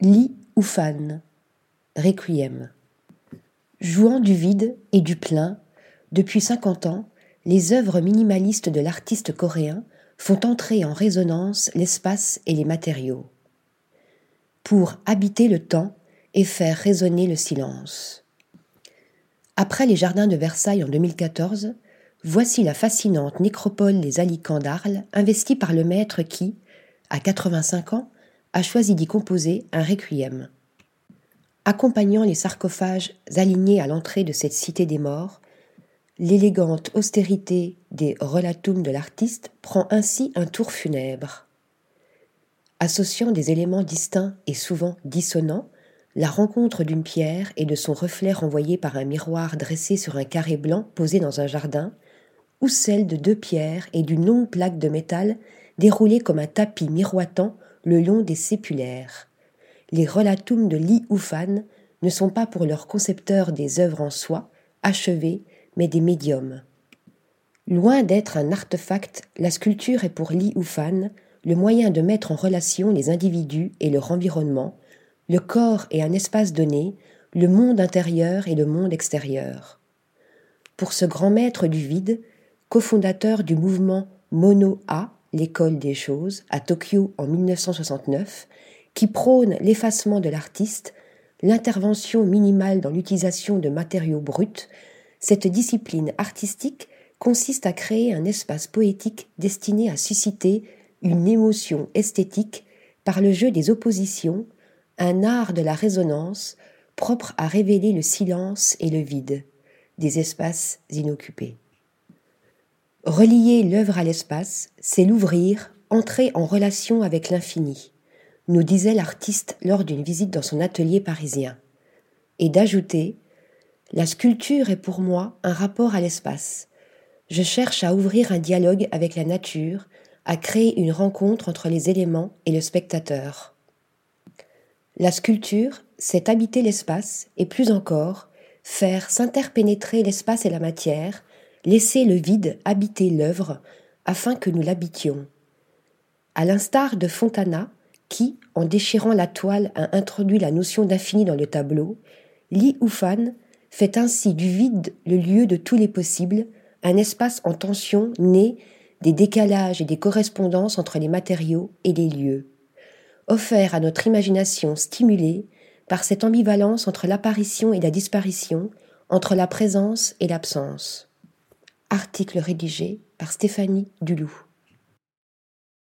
Li Ufan, Requiem. Jouant du vide et du plein, depuis cinquante ans, les œuvres minimalistes de l'artiste coréen font entrer en résonance l'espace et les matériaux. Pour habiter le temps et faire résonner le silence. Après les jardins de Versailles en 2014, voici la fascinante nécropole des Alicants d'Arles, investie par le maître qui, à 85 ans, a choisi d'y composer un requiem. Accompagnant les sarcophages alignés à l'entrée de cette cité des morts, l'élégante austérité des relatum de l'artiste prend ainsi un tour funèbre. Associant des éléments distincts et souvent dissonants, la rencontre d'une pierre et de son reflet renvoyé par un miroir dressé sur un carré blanc posé dans un jardin, ou celle de deux pierres et d'une longue plaque de métal déroulée comme un tapis miroitant le long des sépulaires. Les relatum de Li Ufan ne sont pas pour leurs concepteurs des œuvres en soi, achevées, mais des médiums. Loin d'être un artefact, la sculpture est pour Li Ufan le moyen de mettre en relation les individus et leur environnement, le corps et un espace donné, le monde intérieur et le monde extérieur. Pour ce grand maître du vide, cofondateur du mouvement Mono A, l'école des choses, à Tokyo en 1969, qui prône l'effacement de l'artiste, l'intervention minimale dans l'utilisation de matériaux bruts, cette discipline artistique consiste à créer un espace poétique destiné à susciter une émotion esthétique par le jeu des oppositions, un art de la résonance propre à révéler le silence et le vide des espaces inoccupés. Relier l'œuvre à l'espace, c'est l'ouvrir, entrer en relation avec l'infini, nous disait l'artiste lors d'une visite dans son atelier parisien, et d'ajouter La sculpture est pour moi un rapport à l'espace. Je cherche à ouvrir un dialogue avec la nature, à créer une rencontre entre les éléments et le spectateur. La sculpture, c'est habiter l'espace et plus encore, faire s'interpénétrer l'espace et la matière laisser le vide habiter l'œuvre afin que nous l'habitions. À l'instar de Fontana, qui, en déchirant la toile, a introduit la notion d'infini dans le tableau, Li Ufan fait ainsi du vide le lieu de tous les possibles, un espace en tension né des décalages et des correspondances entre les matériaux et les lieux, offert à notre imagination stimulée par cette ambivalence entre l'apparition et la disparition, entre la présence et l'absence. Article rédigé par Stéphanie Dulou.